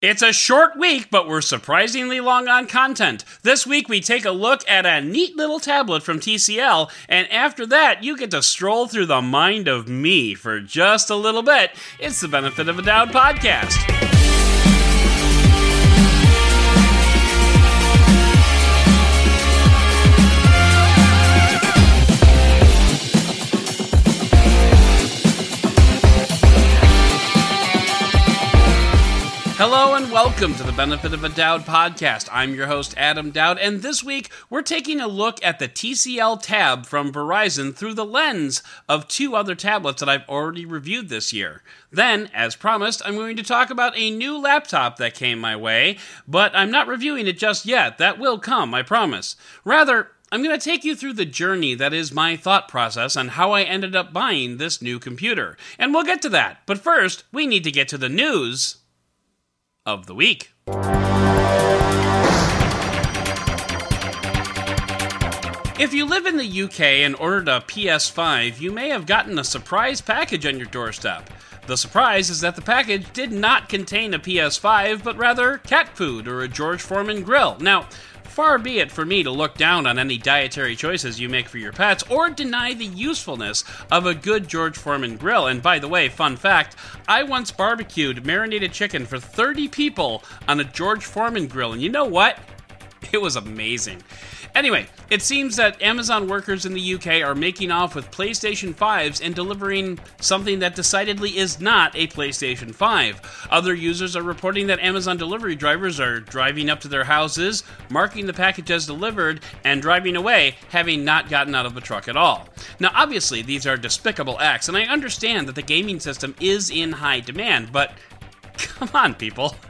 It's a short week, but we're surprisingly long on content. This week, we take a look at a neat little tablet from TCL, and after that, you get to stroll through the mind of me for just a little bit. It's the Benefit of a Doubt podcast. Hello welcome to the Benefit of a Doud podcast. I'm your host, Adam Doud, and this week we're taking a look at the TCL Tab from Verizon through the lens of two other tablets that I've already reviewed this year. Then, as promised, I'm going to talk about a new laptop that came my way, but I'm not reviewing it just yet. That will come, I promise. Rather, I'm going to take you through the journey that is my thought process on how I ended up buying this new computer. And we'll get to that. But first, we need to get to the news of the week. If you live in the UK and ordered a PS5, you may have gotten a surprise package on your doorstep. The surprise is that the package did not contain a PS5, but rather cat food or a George Foreman grill. Now, Far be it for me to look down on any dietary choices you make for your pets or deny the usefulness of a good George Foreman grill. And by the way, fun fact I once barbecued marinated chicken for 30 people on a George Foreman grill. And you know what? It was amazing. Anyway, it seems that Amazon workers in the UK are making off with PlayStation 5s and delivering something that decidedly is not a PlayStation 5. Other users are reporting that Amazon delivery drivers are driving up to their houses, marking the package as delivered, and driving away, having not gotten out of the truck at all. Now, obviously, these are despicable acts, and I understand that the gaming system is in high demand, but come on, people.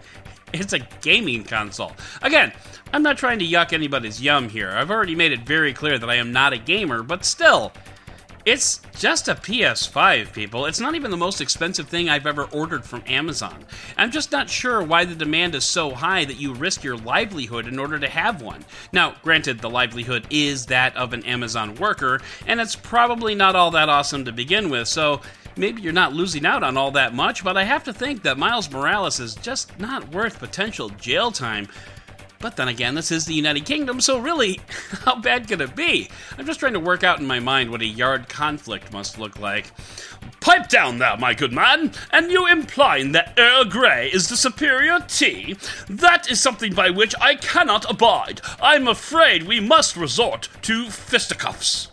It's a gaming console. Again, I'm not trying to yuck anybody's yum here. I've already made it very clear that I am not a gamer, but still, it's just a PS5, people. It's not even the most expensive thing I've ever ordered from Amazon. I'm just not sure why the demand is so high that you risk your livelihood in order to have one. Now, granted, the livelihood is that of an Amazon worker, and it's probably not all that awesome to begin with, so maybe you're not losing out on all that much, but I have to think that Miles Morales is just not worth potential jail time but then again, this is the United Kingdom, so really, how bad could it be? I'm just trying to work out in my mind what a yard conflict must look like. Pipe down there, my good man, and you implying that Earl Grey is the superior tea? That is something by which I cannot abide. I'm afraid we must resort to fisticuffs.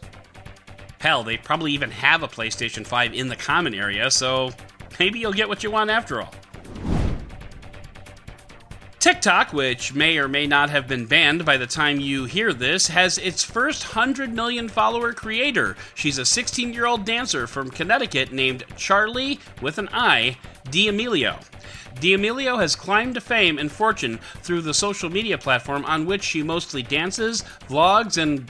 Hell, they probably even have a PlayStation 5 in the common area, so maybe you'll get what you want after all. TikTok, which may or may not have been banned by the time you hear this, has its first 100 million follower creator. She's a 16 year old dancer from Connecticut named Charlie, with an I, D'Amelio. D'Amelio has climbed to fame and fortune through the social media platform on which she mostly dances, vlogs, and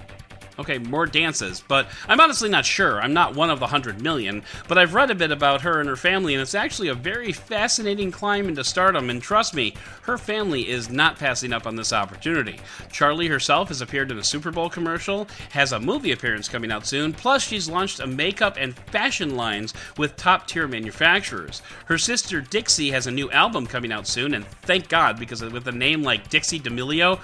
Okay, more dances, but I'm honestly not sure. I'm not one of the 100 million, but I've read a bit about her and her family, and it's actually a very fascinating climb into stardom, and trust me, her family is not passing up on this opportunity. Charlie herself has appeared in a Super Bowl commercial, has a movie appearance coming out soon, plus she's launched a makeup and fashion lines with top tier manufacturers. Her sister Dixie has a new album coming out soon, and thank God, because with a name like Dixie D'Amelio,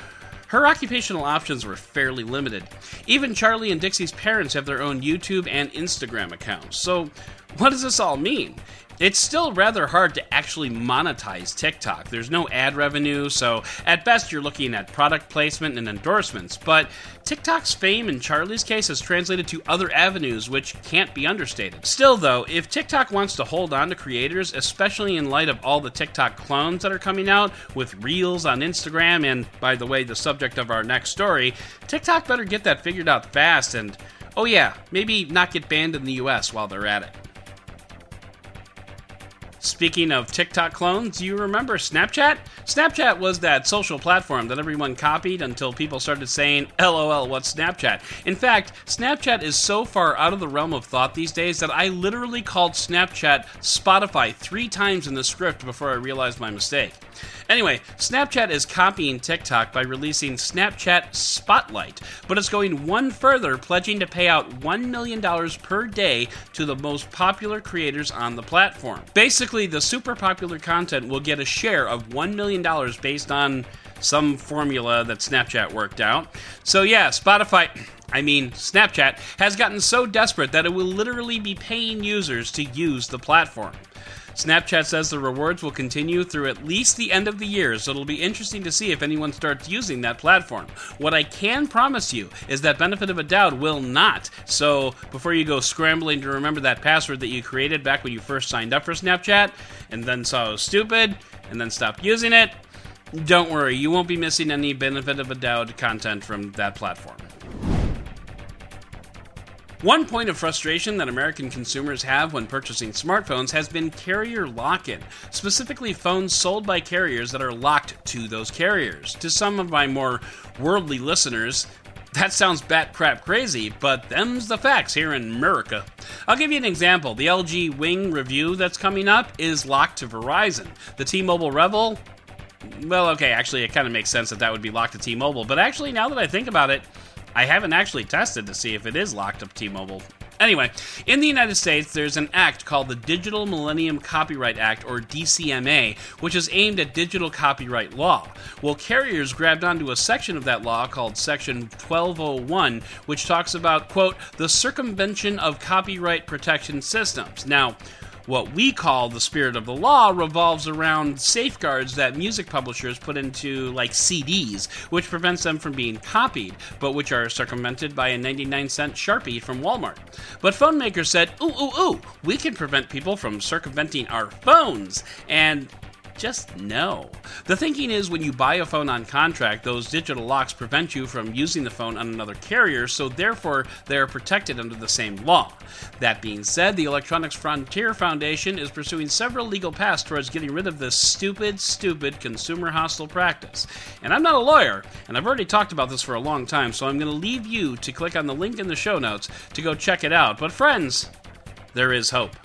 her occupational options were fairly limited. Even Charlie and Dixie's parents have their own YouTube and Instagram accounts. So, what does this all mean? It's still rather hard to actually monetize TikTok. There's no ad revenue, so at best you're looking at product placement and endorsements. But TikTok's fame in Charlie's case has translated to other avenues, which can't be understated. Still, though, if TikTok wants to hold on to creators, especially in light of all the TikTok clones that are coming out with Reels on Instagram, and by the way, the subject of our next story, TikTok better get that figured out fast and, oh yeah, maybe not get banned in the US while they're at it. Speaking of TikTok clones, you remember Snapchat? Snapchat was that social platform that everyone copied until people started saying, LOL, what's Snapchat? In fact, Snapchat is so far out of the realm of thought these days that I literally called Snapchat Spotify three times in the script before I realized my mistake. Anyway, Snapchat is copying TikTok by releasing Snapchat Spotlight, but it's going one further, pledging to pay out $1 million per day to the most popular creators on the platform. Basically, the super popular content will get a share of $1 million based on some formula that Snapchat worked out. So, yeah, Spotify. I mean, Snapchat has gotten so desperate that it will literally be paying users to use the platform. Snapchat says the rewards will continue through at least the end of the year, so it'll be interesting to see if anyone starts using that platform. What I can promise you is that benefit of a doubt will not. So before you go scrambling to remember that password that you created back when you first signed up for Snapchat and then saw it was stupid and then stopped using it, don't worry, you won't be missing any benefit of a doubt content from that platform. One point of frustration that American consumers have when purchasing smartphones has been carrier lock in, specifically phones sold by carriers that are locked to those carriers. To some of my more worldly listeners, that sounds bat crap crazy, but them's the facts here in America. I'll give you an example. The LG Wing review that's coming up is locked to Verizon. The T Mobile Revel, well, okay, actually, it kind of makes sense that that would be locked to T Mobile, but actually, now that I think about it, I haven't actually tested to see if it is locked up T Mobile. Anyway, in the United States, there's an act called the Digital Millennium Copyright Act, or DCMA, which is aimed at digital copyright law. Well, carriers grabbed onto a section of that law called Section 1201, which talks about, quote, the circumvention of copyright protection systems. Now, what we call the spirit of the law revolves around safeguards that music publishers put into, like CDs, which prevents them from being copied, but which are circumvented by a 99 cent Sharpie from Walmart. But phone makers said, ooh, ooh, ooh, we can prevent people from circumventing our phones. And just no. The thinking is when you buy a phone on contract, those digital locks prevent you from using the phone on another carrier, so therefore they are protected under the same law. That being said, the Electronics Frontier Foundation is pursuing several legal paths towards getting rid of this stupid, stupid consumer hostile practice. And I'm not a lawyer, and I've already talked about this for a long time, so I'm going to leave you to click on the link in the show notes to go check it out. But friends, there is hope.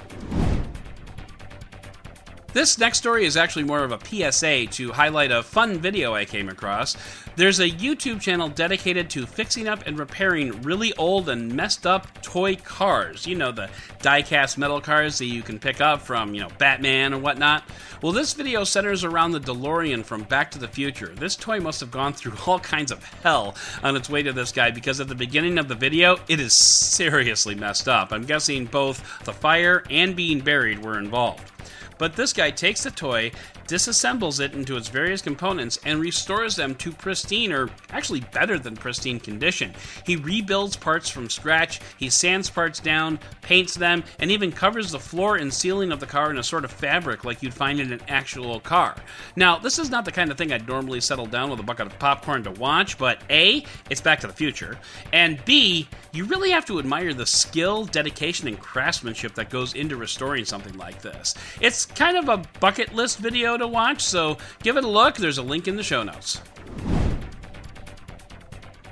This next story is actually more of a PSA to highlight a fun video I came across. There's a YouTube channel dedicated to fixing up and repairing really old and messed up toy cars. You know, the die-cast metal cars that you can pick up from, you know, Batman and whatnot. Well, this video centers around the DeLorean from Back to the Future. This toy must have gone through all kinds of hell on its way to this guy because at the beginning of the video, it is seriously messed up. I'm guessing both the fire and being buried were involved. But this guy takes the toy, disassembles it into its various components, and restores them to pristine, or actually better than pristine condition. He rebuilds parts from scratch, he sands parts down, paints them, and even covers the floor and ceiling of the car in a sort of fabric like you'd find in an actual car. Now, this is not the kind of thing I'd normally settle down with a bucket of popcorn to watch, but A, it's Back to the Future, and B, you really have to admire the skill, dedication, and craftsmanship that goes into restoring something like this. It's kind of a bucket list video to watch, so give it a look. There's a link in the show notes.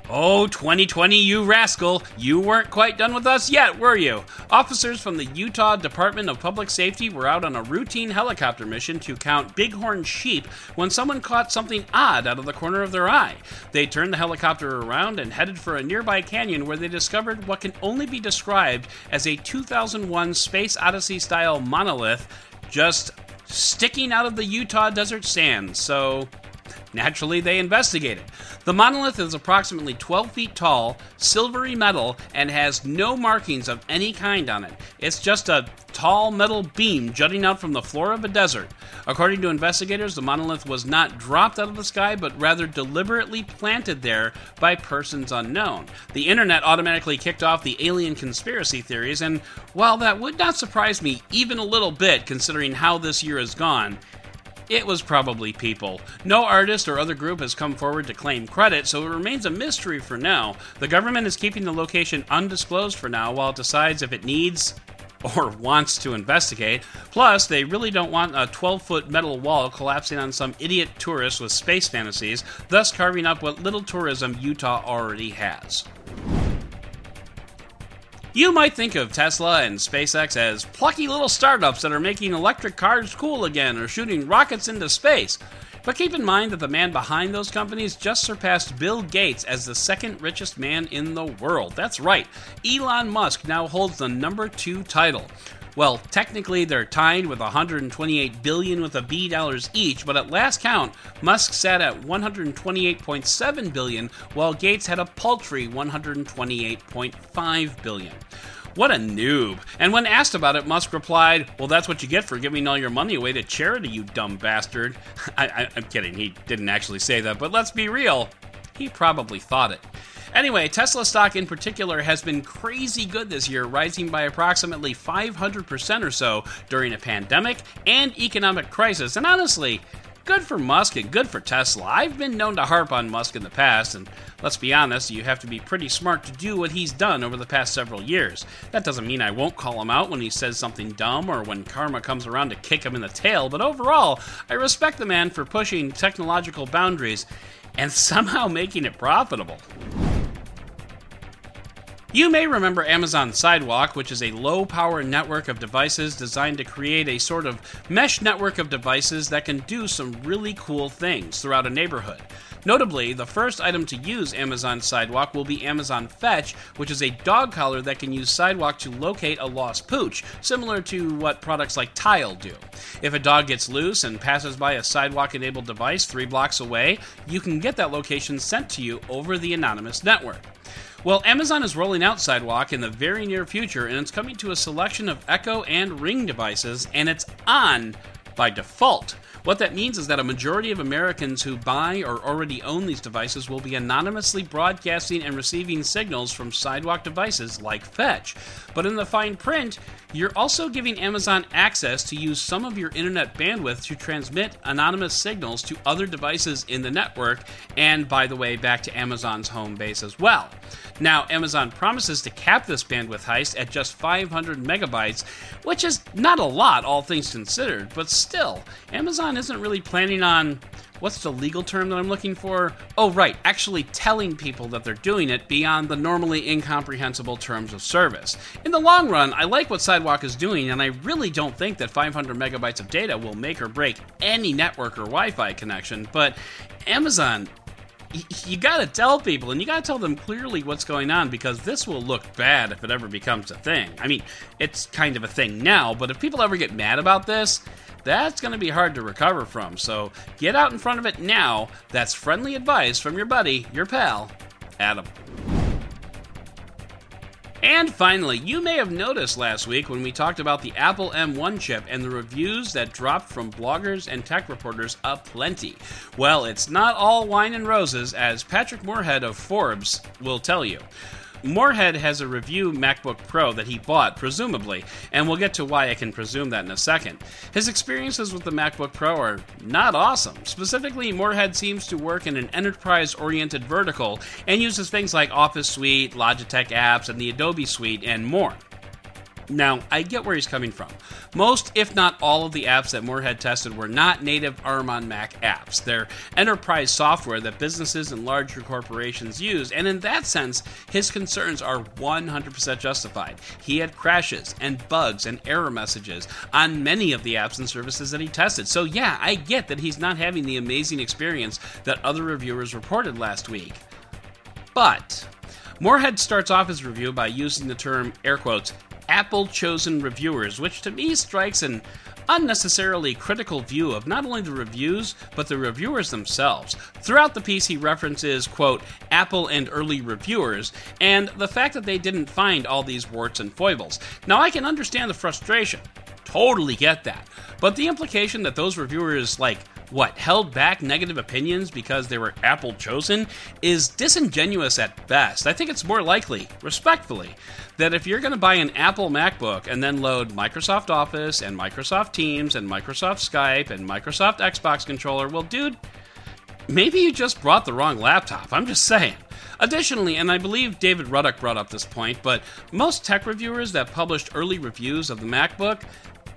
Oh, 2020, you rascal! You weren't quite done with us yet, were you? Officers from the Utah Department of Public Safety were out on a routine helicopter mission to count bighorn sheep when someone caught something odd out of the corner of their eye. They turned the helicopter around and headed for a nearby canyon where they discovered what can only be described as a 2001 Space Odyssey style monolith just sticking out of the Utah desert sands. So, Naturally, they investigated. The monolith is approximately 12 feet tall, silvery metal, and has no markings of any kind on it. It's just a tall metal beam jutting out from the floor of a desert. According to investigators, the monolith was not dropped out of the sky, but rather deliberately planted there by persons unknown. The internet automatically kicked off the alien conspiracy theories, and while that would not surprise me even a little bit considering how this year has gone, it was probably people. No artist or other group has come forward to claim credit, so it remains a mystery for now. The government is keeping the location undisclosed for now while it decides if it needs or wants to investigate. Plus, they really don't want a 12 foot metal wall collapsing on some idiot tourist with space fantasies, thus carving up what little tourism Utah already has. You might think of Tesla and SpaceX as plucky little startups that are making electric cars cool again or shooting rockets into space. But keep in mind that the man behind those companies just surpassed Bill Gates as the second richest man in the world. That's right, Elon Musk now holds the number two title. Well, technically they're tied with 128 billion with a B dollars each, but at last count, Musk sat at 128.7 billion, while Gates had a paltry 128.5 billion. What a noob. And when asked about it, Musk replied, Well, that's what you get for giving all your money away to charity, you dumb bastard. I, am kidding, he didn't actually say that, but let's be real, he probably thought it. Anyway, Tesla stock in particular has been crazy good this year, rising by approximately 500% or so during a pandemic and economic crisis. And honestly, good for Musk and good for Tesla. I've been known to harp on Musk in the past, and let's be honest, you have to be pretty smart to do what he's done over the past several years. That doesn't mean I won't call him out when he says something dumb or when karma comes around to kick him in the tail, but overall, I respect the man for pushing technological boundaries and somehow making it profitable. You may remember Amazon Sidewalk, which is a low power network of devices designed to create a sort of mesh network of devices that can do some really cool things throughout a neighborhood. Notably, the first item to use Amazon Sidewalk will be Amazon Fetch, which is a dog collar that can use Sidewalk to locate a lost pooch, similar to what products like Tile do. If a dog gets loose and passes by a Sidewalk enabled device three blocks away, you can get that location sent to you over the anonymous network. Well, Amazon is rolling out Sidewalk in the very near future, and it's coming to a selection of Echo and Ring devices, and it's on by default. What that means is that a majority of Americans who buy or already own these devices will be anonymously broadcasting and receiving signals from sidewalk devices like Fetch. But in the fine print, you're also giving Amazon access to use some of your internet bandwidth to transmit anonymous signals to other devices in the network, and by the way, back to Amazon's home base as well. Now, Amazon promises to cap this bandwidth heist at just 500 megabytes, which is not a lot, all things considered, but still, Amazon isn't really planning on what's the legal term that I'm looking for? Oh, right, actually telling people that they're doing it beyond the normally incomprehensible terms of service. In the long run, I like what Sidewalk is doing, and I really don't think that 500 megabytes of data will make or break any network or Wi Fi connection, but Amazon. You gotta tell people, and you gotta tell them clearly what's going on because this will look bad if it ever becomes a thing. I mean, it's kind of a thing now, but if people ever get mad about this, that's going to be hard to recover from. So get out in front of it now. That's friendly advice from your buddy, your pal, Adam. And finally, you may have noticed last week when we talked about the Apple M1 chip and the reviews that dropped from bloggers and tech reporters aplenty. Well, it's not all wine and roses, as Patrick Moorhead of Forbes will tell you. Moorhead has a review MacBook Pro that he bought, presumably, and we'll get to why I can presume that in a second. His experiences with the MacBook Pro are not awesome. Specifically, Moorhead seems to work in an enterprise oriented vertical and uses things like Office Suite, Logitech apps, and the Adobe Suite, and more. Now, I get where he's coming from. Most, if not all, of the apps that Moorhead tested were not native ARM on Mac apps. They're enterprise software that businesses and larger corporations use, and in that sense, his concerns are 100% justified. He had crashes and bugs and error messages on many of the apps and services that he tested. So, yeah, I get that he's not having the amazing experience that other reviewers reported last week. But Moorhead starts off his review by using the term, air quotes, Apple chosen reviewers, which to me strikes an unnecessarily critical view of not only the reviews, but the reviewers themselves. Throughout the piece, he references, quote, Apple and early reviewers, and the fact that they didn't find all these warts and foibles. Now, I can understand the frustration. Totally get that. But the implication that those reviewers, like, what, held back negative opinions because they were Apple chosen is disingenuous at best. I think it's more likely, respectfully, that if you're going to buy an Apple MacBook and then load Microsoft Office and Microsoft Teams and Microsoft Skype and Microsoft Xbox controller, well, dude, maybe you just brought the wrong laptop. I'm just saying. Additionally, and I believe David Ruddock brought up this point, but most tech reviewers that published early reviews of the MacBook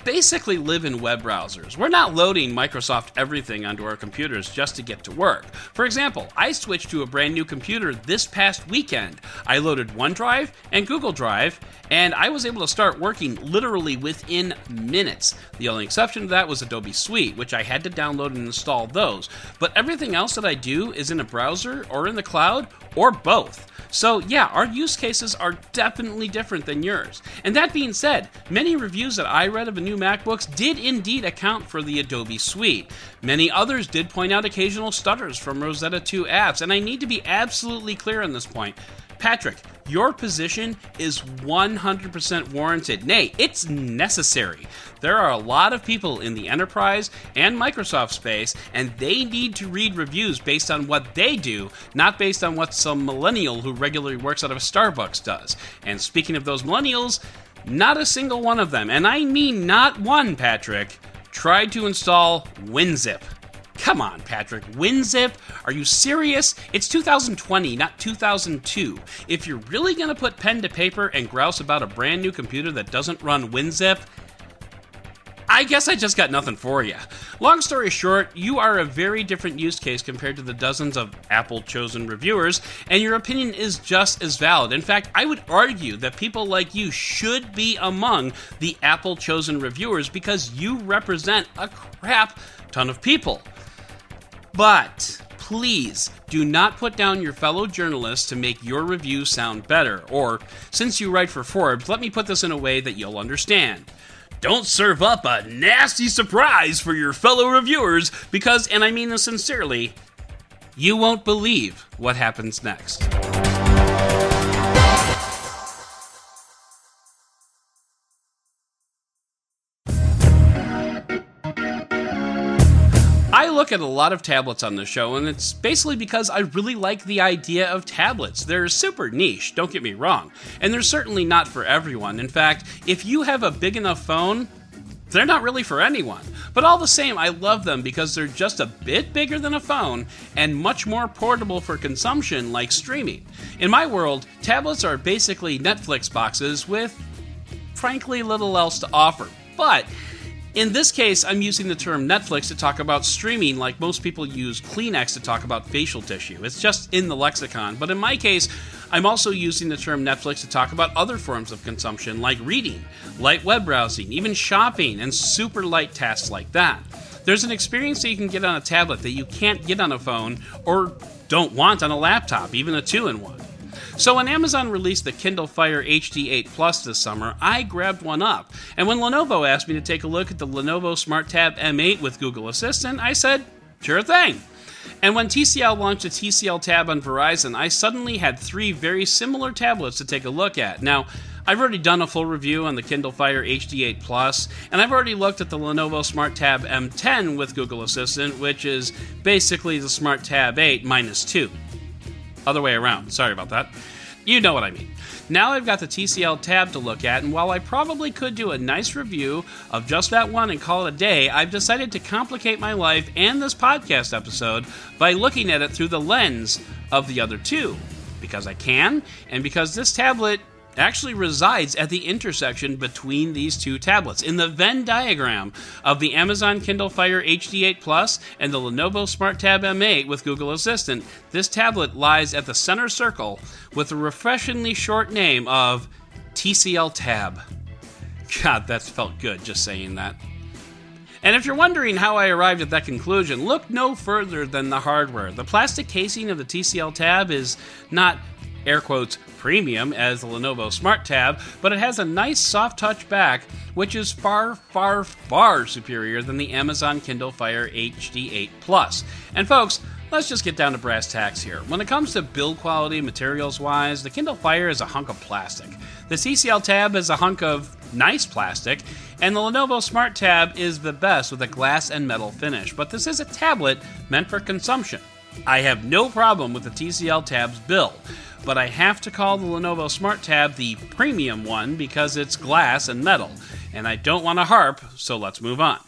basically live in web browsers. We're not loading Microsoft everything onto our computers just to get to work. For example, I switched to a brand new computer this past weekend. I loaded OneDrive and Google Drive, and I was able to start working literally within minutes. The only exception to that was Adobe Suite, which I had to download and install those. But everything else that I do is in a browser or in the cloud or both. So, yeah, our use cases are definitely different than yours. And that being said, many reviews that I read of a new MacBooks did indeed account for the Adobe Suite. Many others did point out occasional stutters from Rosetta 2 apps, and I need to be absolutely clear on this point. Patrick, your position is 100% warranted. Nay, it's necessary. There are a lot of people in the enterprise and Microsoft space, and they need to read reviews based on what they do, not based on what some millennial who regularly works out of a Starbucks does. And speaking of those millennials, not a single one of them, and I mean not one, Patrick, tried to install WinZip. Come on, Patrick. WinZip? Are you serious? It's 2020, not 2002. If you're really going to put pen to paper and grouse about a brand new computer that doesn't run WinZip, I guess I just got nothing for you. Long story short, you are a very different use case compared to the dozens of Apple chosen reviewers, and your opinion is just as valid. In fact, I would argue that people like you should be among the Apple chosen reviewers because you represent a crap ton of people. But please do not put down your fellow journalists to make your review sound better. Or, since you write for Forbes, let me put this in a way that you'll understand. Don't serve up a nasty surprise for your fellow reviewers because, and I mean this sincerely, you won't believe what happens next. Look at a lot of tablets on the show, and it's basically because I really like the idea of tablets. They're super niche, don't get me wrong, and they're certainly not for everyone. In fact, if you have a big enough phone, they're not really for anyone. But all the same, I love them because they're just a bit bigger than a phone and much more portable for consumption, like streaming. In my world, tablets are basically Netflix boxes with, frankly, little else to offer. But in this case, I'm using the term Netflix to talk about streaming like most people use Kleenex to talk about facial tissue. It's just in the lexicon. But in my case, I'm also using the term Netflix to talk about other forms of consumption like reading, light web browsing, even shopping, and super light tasks like that. There's an experience that you can get on a tablet that you can't get on a phone or don't want on a laptop, even a two in one. So when Amazon released the Kindle Fire HD8 Plus this summer, I grabbed one up. And when Lenovo asked me to take a look at the Lenovo Smart Tab M8 with Google Assistant, I said, sure thing. And when TCL launched a TCL Tab on Verizon, I suddenly had three very similar tablets to take a look at. Now, I've already done a full review on the Kindle Fire HD8 Plus, and I've already looked at the Lenovo Smart Tab M10 with Google Assistant, which is basically the Smart Tab 8 minus 2. Other way around. Sorry about that. You know what I mean. Now I've got the TCL tab to look at, and while I probably could do a nice review of just that one and call it a day, I've decided to complicate my life and this podcast episode by looking at it through the lens of the other two. Because I can, and because this tablet actually resides at the intersection between these two tablets. In the Venn diagram of the Amazon Kindle Fire HD8 Plus and the Lenovo Smart Tab M8 with Google Assistant, this tablet lies at the center circle with a refreshingly short name of TCL Tab. God, that felt good just saying that. And if you're wondering how I arrived at that conclusion, look no further than the hardware. The plastic casing of the TCL Tab is not air quotes premium as the Lenovo Smart Tab, but it has a nice soft touch back, which is far, far, far superior than the Amazon Kindle Fire HD8 Plus. And folks, let's just get down to brass tacks here. When it comes to build quality, materials wise, the Kindle Fire is a hunk of plastic. The TCL Tab is a hunk of nice plastic, and the Lenovo Smart Tab is the best with a glass and metal finish. But this is a tablet meant for consumption. I have no problem with the TCL Tab's build but I have to call the Lenovo Smart Tab the premium one because it's glass and metal, and I don't want to harp, so let's move on.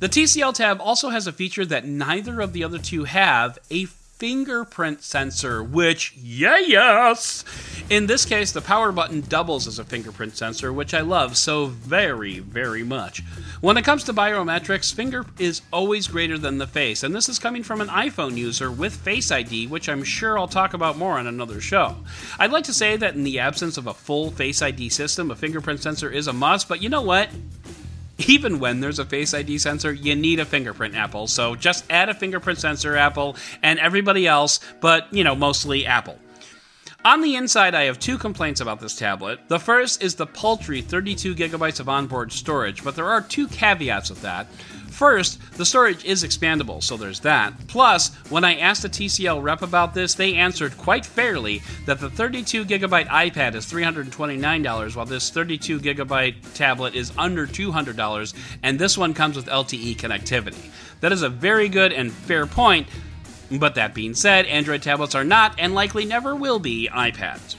The TCL Tab also has a feature that neither of the other two have a fingerprint sensor, which, yeah, yes! In this case, the power button doubles as a fingerprint sensor, which I love so very, very much. When it comes to biometrics, finger is always greater than the face, and this is coming from an iPhone user with Face ID, which I'm sure I'll talk about more on another show. I'd like to say that in the absence of a full Face ID system, a fingerprint sensor is a must, but you know what? Even when there's a Face ID sensor, you need a fingerprint Apple. So just add a fingerprint sensor Apple and everybody else, but you know, mostly Apple. On the inside, I have two complaints about this tablet. The first is the paltry 32 gigabytes of onboard storage, but there are two caveats with that. First, the storage is expandable, so there's that. Plus, when I asked a TCL rep about this, they answered quite fairly that the 32 gigabyte iPad is $329, while this 32 gigabyte tablet is under $200, and this one comes with LTE connectivity. That is a very good and fair point, but that being said, Android tablets are not, and likely never will be, iPads.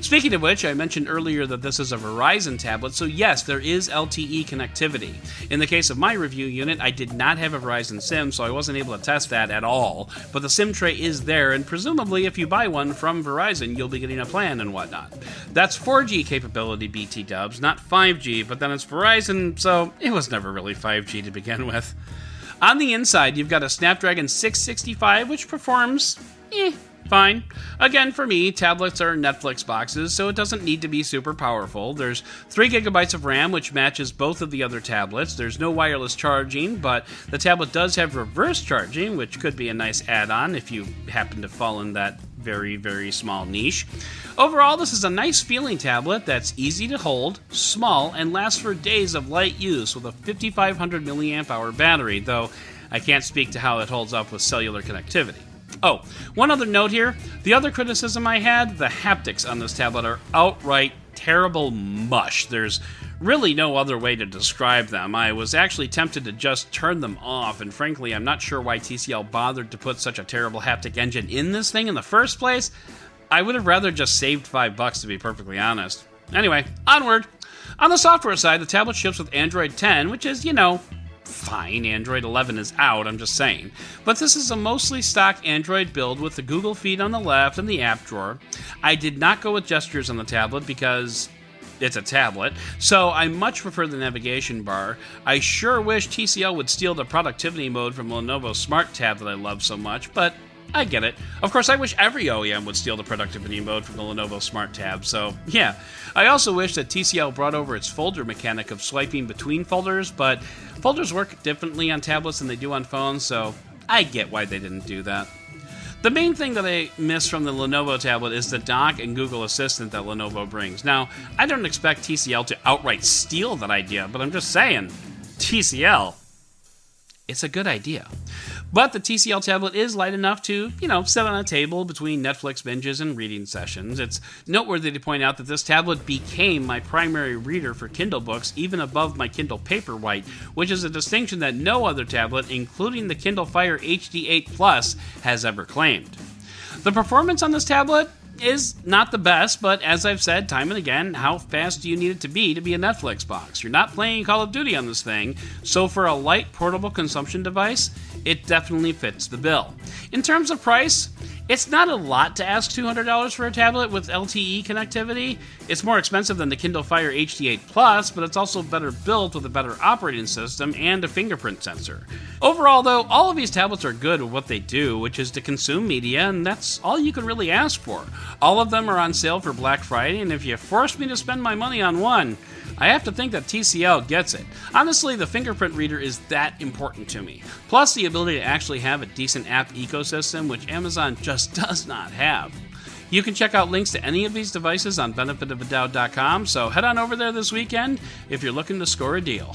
Speaking of which, I mentioned earlier that this is a Verizon tablet, so yes, there is LTE connectivity. In the case of my review unit, I did not have a Verizon SIM, so I wasn't able to test that at all, but the SIM tray is there, and presumably if you buy one from Verizon, you'll be getting a plan and whatnot. That's 4G capability BT dubs, not 5G, but then it's Verizon, so it was never really 5G to begin with. On the inside, you've got a Snapdragon 665, which performs eh, fine. Again, for me, tablets are Netflix boxes, so it doesn't need to be super powerful. There's 3 gigabytes of RAM, which matches both of the other tablets. There's no wireless charging, but the tablet does have reverse charging, which could be a nice add on if you happen to fall in that very, very small niche. Overall, this is a nice feeling tablet that's easy to hold, small, and lasts for days of light use with a 5500 milliamp hour battery, though I can't speak to how it holds up with cellular connectivity. Oh, one other note here. The other criticism I had the haptics on this tablet are outright terrible mush. There's really no other way to describe them. I was actually tempted to just turn them off, and frankly, I'm not sure why TCL bothered to put such a terrible haptic engine in this thing in the first place. I would have rather just saved five bucks, to be perfectly honest. Anyway, onward. On the software side, the tablet ships with Android 10, which is, you know, fine. Android 11 is out, I'm just saying. But this is a mostly stock Android build with the Google feed on the left and the app drawer. I did not go with gestures on the tablet because it's a tablet, so I much prefer the navigation bar. I sure wish TCL would steal the productivity mode from Lenovo Smart Tab that I love so much, but I get it. Of course, I wish every OEM would steal the productivity mode from the Lenovo Smart Tab, so yeah. I also wish that TCL brought over its folder mechanic of swiping between folders, but folders work differently on tablets than they do on phones, so I get why they didn't do that. The main thing that I miss from the Lenovo tablet is the dock and Google Assistant that Lenovo brings. Now, I don't expect TCL to outright steal that idea, but I'm just saying, TCL, it's a good idea. But the TCL tablet is light enough to, you know, sit on a table between Netflix binges and reading sessions. It's noteworthy to point out that this tablet became my primary reader for Kindle books, even above my Kindle Paperwhite, which is a distinction that no other tablet, including the Kindle Fire HD8 Plus, has ever claimed. The performance on this tablet is not the best, but as I've said time and again, how fast do you need it to be to be a Netflix box? You're not playing Call of Duty on this thing, so for a light portable consumption device, it definitely fits the bill. In terms of price, it's not a lot to ask $200 for a tablet with LTE connectivity. It's more expensive than the Kindle Fire HD8 Plus, but it's also better built with a better operating system and a fingerprint sensor. Overall, though, all of these tablets are good at what they do, which is to consume media, and that's all you can really ask for. All of them are on sale for Black Friday, and if you force me to spend my money on one, I have to think that TCL gets it. Honestly, the fingerprint reader is that important to me. Plus, the ability to actually have a decent app ecosystem, which Amazon just does not have. You can check out links to any of these devices on benefitofadoud.com, so head on over there this weekend if you're looking to score a deal.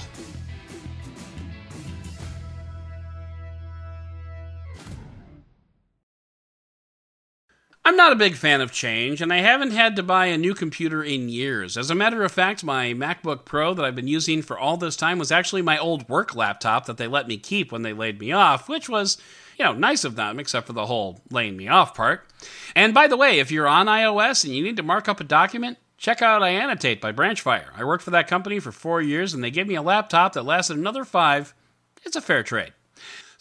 Not a big fan of change, and I haven't had to buy a new computer in years. As a matter of fact, my MacBook Pro that I've been using for all this time was actually my old work laptop that they let me keep when they laid me off, which was, you know, nice of them, except for the whole laying me off part. And by the way, if you're on iOS and you need to mark up a document, check out iAnnotate by Branchfire. I worked for that company for four years, and they gave me a laptop that lasted another five. It's a fair trade.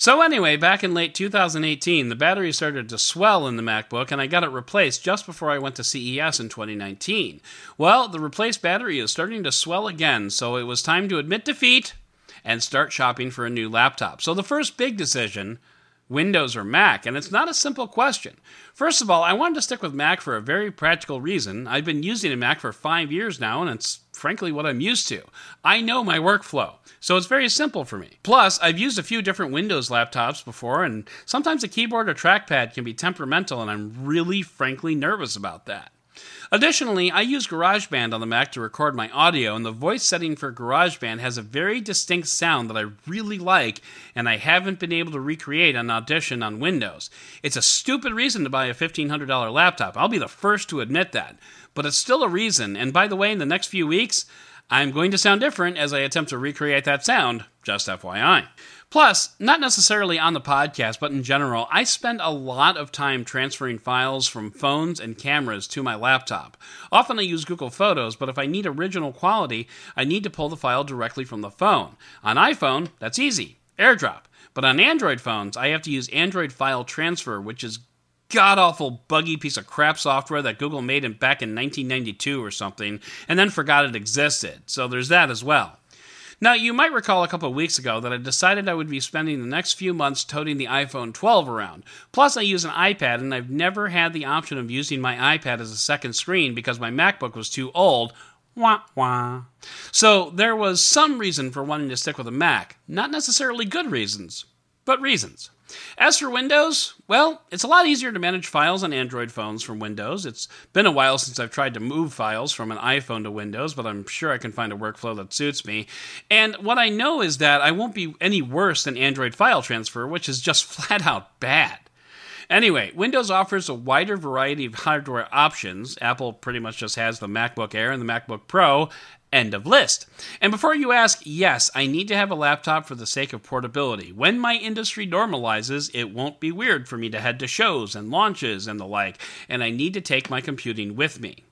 So, anyway, back in late 2018, the battery started to swell in the MacBook, and I got it replaced just before I went to CES in 2019. Well, the replaced battery is starting to swell again, so it was time to admit defeat and start shopping for a new laptop. So, the first big decision Windows or Mac? And it's not a simple question. First of all, I wanted to stick with Mac for a very practical reason. I've been using a Mac for five years now, and it's frankly what I'm used to. I know my workflow, so it's very simple for me. Plus, I've used a few different Windows laptops before, and sometimes a keyboard or trackpad can be temperamental, and I'm really, frankly, nervous about that. Additionally, I use GarageBand on the Mac to record my audio, and the voice setting for GarageBand has a very distinct sound that I really like, and I haven't been able to recreate on Audition on Windows. It's a stupid reason to buy a $1,500 laptop. I'll be the first to admit that. But it's still a reason, and by the way, in the next few weeks, I'm going to sound different as I attempt to recreate that sound, just FYI. Plus, not necessarily on the podcast, but in general, I spend a lot of time transferring files from phones and cameras to my laptop. Often I use Google Photos, but if I need original quality, I need to pull the file directly from the phone. On iPhone, that's easy AirDrop. But on Android phones, I have to use Android File Transfer, which is god awful buggy piece of crap software that Google made in, back in 1992 or something, and then forgot it existed. So there's that as well. Now, you might recall a couple weeks ago that I decided I would be spending the next few months toting the iPhone 12 around. Plus, I use an iPad, and I've never had the option of using my iPad as a second screen because my MacBook was too old. Wah wah. So, there was some reason for wanting to stick with a Mac. Not necessarily good reasons, but reasons. As for Windows, well, it's a lot easier to manage files on Android phones from Windows. It's been a while since I've tried to move files from an iPhone to Windows, but I'm sure I can find a workflow that suits me. And what I know is that I won't be any worse than Android file transfer, which is just flat out bad. Anyway, Windows offers a wider variety of hardware options. Apple pretty much just has the MacBook Air and the MacBook Pro, End of list. And before you ask, yes, I need to have a laptop for the sake of portability. When my industry normalizes, it won't be weird for me to head to shows and launches and the like, and I need to take my computing with me.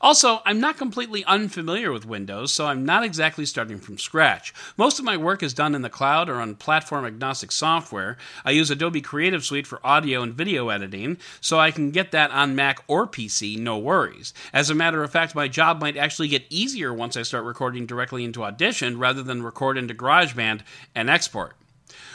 Also, I'm not completely unfamiliar with Windows, so I'm not exactly starting from scratch. Most of my work is done in the cloud or on platform agnostic software. I use Adobe Creative Suite for audio and video editing, so I can get that on Mac or PC, no worries. As a matter of fact, my job might actually get easier once I start recording directly into Audition rather than record into GarageBand and export.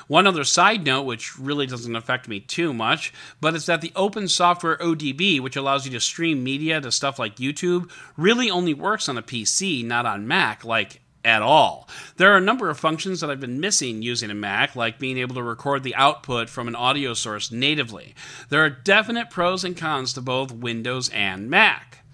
One other side note, which really doesn't affect me too much, but it's that the open software ODB, which allows you to stream media to stuff like YouTube, really only works on a PC, not on Mac, like at all. There are a number of functions that I've been missing using a Mac, like being able to record the output from an audio source natively. There are definite pros and cons to both Windows and Mac.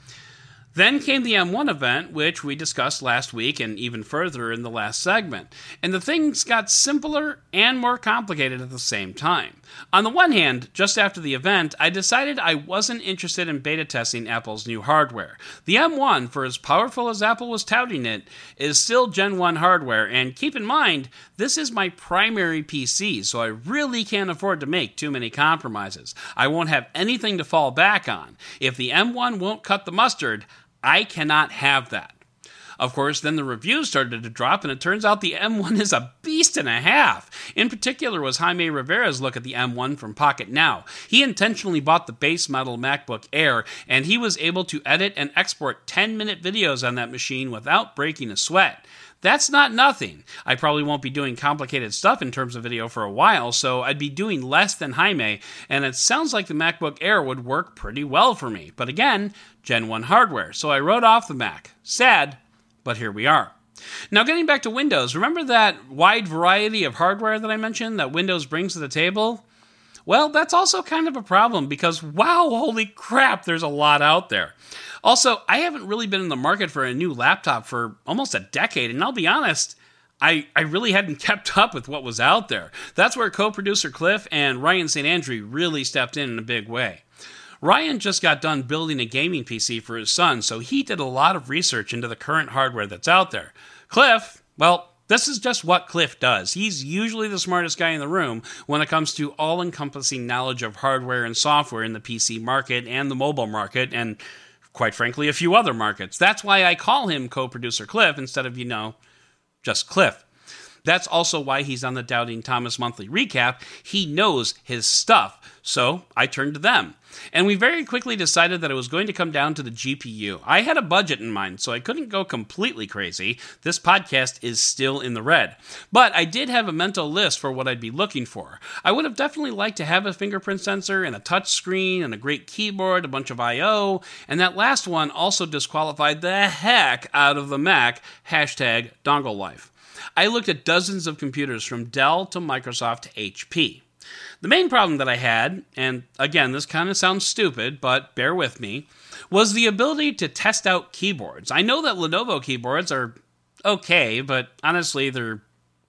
Then came the M1 event, which we discussed last week and even further in the last segment. And the things got simpler and more complicated at the same time. On the one hand, just after the event, I decided I wasn't interested in beta testing Apple's new hardware. The M1, for as powerful as Apple was touting it, is still Gen 1 hardware, and keep in mind, this is my primary PC, so I really can't afford to make too many compromises. I won't have anything to fall back on. If the M1 won't cut the mustard, I cannot have that. Of course, then the reviews started to drop, and it turns out the M1 is a beast and a half. In particular, was Jaime Rivera's look at the M1 from Pocket Now. He intentionally bought the base model MacBook Air, and he was able to edit and export 10 minute videos on that machine without breaking a sweat. That's not nothing. I probably won't be doing complicated stuff in terms of video for a while, so I'd be doing less than Jaime, and it sounds like the MacBook Air would work pretty well for me. But again, Gen 1 hardware, so I wrote off the Mac. Sad, but here we are. Now, getting back to Windows, remember that wide variety of hardware that I mentioned that Windows brings to the table? Well, that's also kind of a problem because, wow, holy crap, there's a lot out there. Also, I haven't really been in the market for a new laptop for almost a decade, and I'll be honest, I, I really hadn't kept up with what was out there. That's where co producer Cliff and Ryan St. Andrew really stepped in in a big way. Ryan just got done building a gaming PC for his son, so he did a lot of research into the current hardware that's out there. Cliff, well, this is just what Cliff does. He's usually the smartest guy in the room when it comes to all encompassing knowledge of hardware and software in the PC market and the mobile market, and quite frankly, a few other markets. That's why I call him co producer Cliff instead of, you know, just Cliff. That's also why he's on the Doubting Thomas Monthly Recap. He knows his stuff. So I turned to them. And we very quickly decided that it was going to come down to the GPU. I had a budget in mind, so I couldn't go completely crazy. This podcast is still in the red. But I did have a mental list for what I'd be looking for. I would have definitely liked to have a fingerprint sensor and a touch screen and a great keyboard, a bunch of I.O., and that last one also disqualified the heck out of the Mac, hashtag dongle life. I looked at dozens of computers from Dell to Microsoft to HP. The main problem that I had, and again, this kind of sounds stupid, but bear with me, was the ability to test out keyboards. I know that Lenovo keyboards are okay, but honestly, they're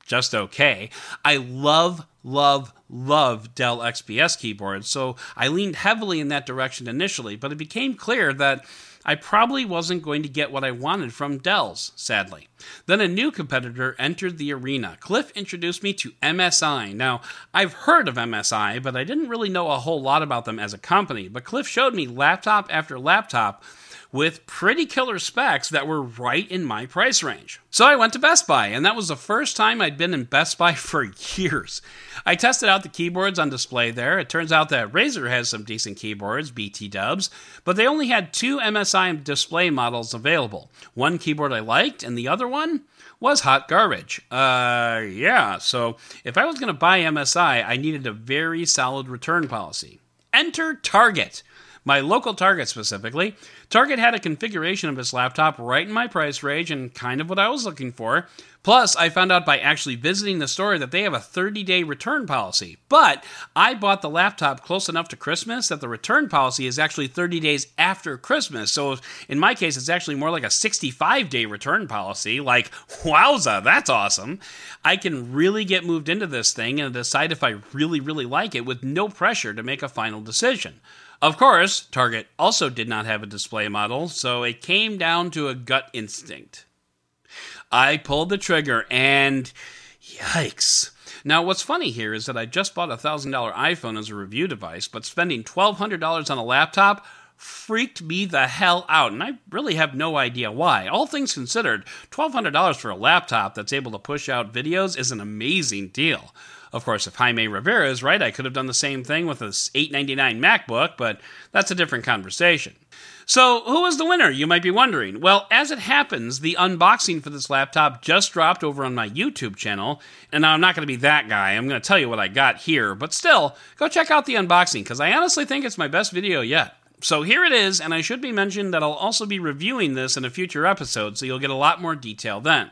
just okay. I love, love, love Dell XPS keyboards, so I leaned heavily in that direction initially, but it became clear that I probably wasn't going to get what I wanted from Dell's, sadly. Then a new competitor entered the arena. Cliff introduced me to MSI. Now, I've heard of MSI, but I didn't really know a whole lot about them as a company. But Cliff showed me laptop after laptop with pretty killer specs that were right in my price range. So I went to Best Buy, and that was the first time I'd been in Best Buy for years. I tested out the keyboards on display there. It turns out that Razer has some decent keyboards, BT dubs, but they only had two MSI display models available. One keyboard I liked, and the other one was hot garbage. Uh, yeah, so if I was going to buy MSI, I needed a very solid return policy. Enter Target my local Target specifically. Target had a configuration of this laptop right in my price range and kind of what I was looking for. Plus, I found out by actually visiting the store that they have a 30 day return policy. But I bought the laptop close enough to Christmas that the return policy is actually 30 days after Christmas. So in my case, it's actually more like a 65 day return policy. Like, wowza, that's awesome. I can really get moved into this thing and decide if I really, really like it with no pressure to make a final decision. Of course, Target also did not have a display model, so it came down to a gut instinct. I pulled the trigger and yikes. Now, what's funny here is that I just bought a $1,000 iPhone as a review device, but spending $1,200 on a laptop freaked me the hell out, and I really have no idea why. All things considered, $1,200 for a laptop that's able to push out videos is an amazing deal. Of course, if Jaime Rivera is right, I could have done the same thing with this 899 MacBook, but that's a different conversation. So, who was the winner, you might be wondering? Well, as it happens, the unboxing for this laptop just dropped over on my YouTube channel, and I'm not going to be that guy. I'm going to tell you what I got here, but still, go check out the unboxing because I honestly think it's my best video yet. So here it is, and I should be mentioned that I'll also be reviewing this in a future episode, so you'll get a lot more detail then.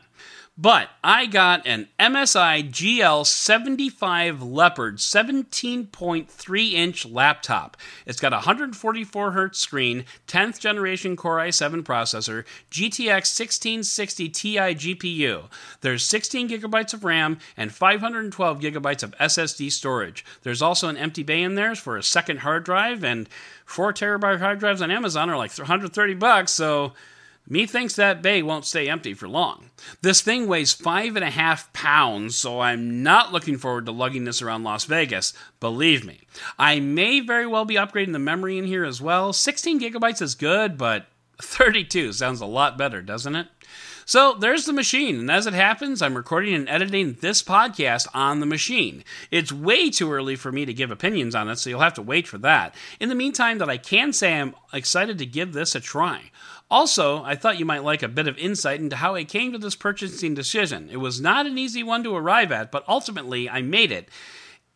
But I got an MSI GL75 Leopard 17.3 inch laptop. It's got a 144 Hz screen, 10th generation Core i7 processor, GTX 1660 Ti GPU. There's 16 gigabytes of RAM and 512 gigabytes of SSD storage. There's also an empty bay in there for a second hard drive, and 4 terabyte hard drives on Amazon are like 130 bucks, so Methinks that bay won't stay empty for long. This thing weighs five and a half pounds, so I'm not looking forward to lugging this around Las Vegas, believe me. I may very well be upgrading the memory in here as well. 16 gigabytes is good, but 32 sounds a lot better, doesn't it? So there's the machine, and as it happens, I'm recording and editing this podcast on the machine. It's way too early for me to give opinions on it, so you'll have to wait for that. In the meantime, that I can say I'm excited to give this a try. Also, I thought you might like a bit of insight into how I came to this purchasing decision. It was not an easy one to arrive at, but ultimately I made it.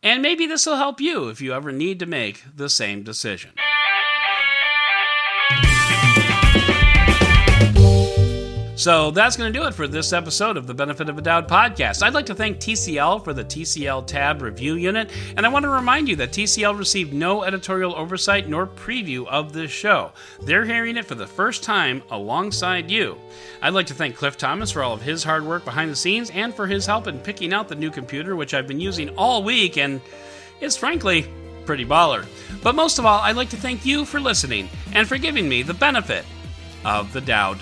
And maybe this will help you if you ever need to make the same decision. So that's going to do it for this episode of the Benefit of a Doud podcast. I'd like to thank TCL for the TCL Tab Review Unit, and I want to remind you that TCL received no editorial oversight nor preview of this show. They're hearing it for the first time alongside you. I'd like to thank Cliff Thomas for all of his hard work behind the scenes and for his help in picking out the new computer, which I've been using all week, and it's frankly pretty baller. But most of all, I'd like to thank you for listening and for giving me the benefit of the doubt.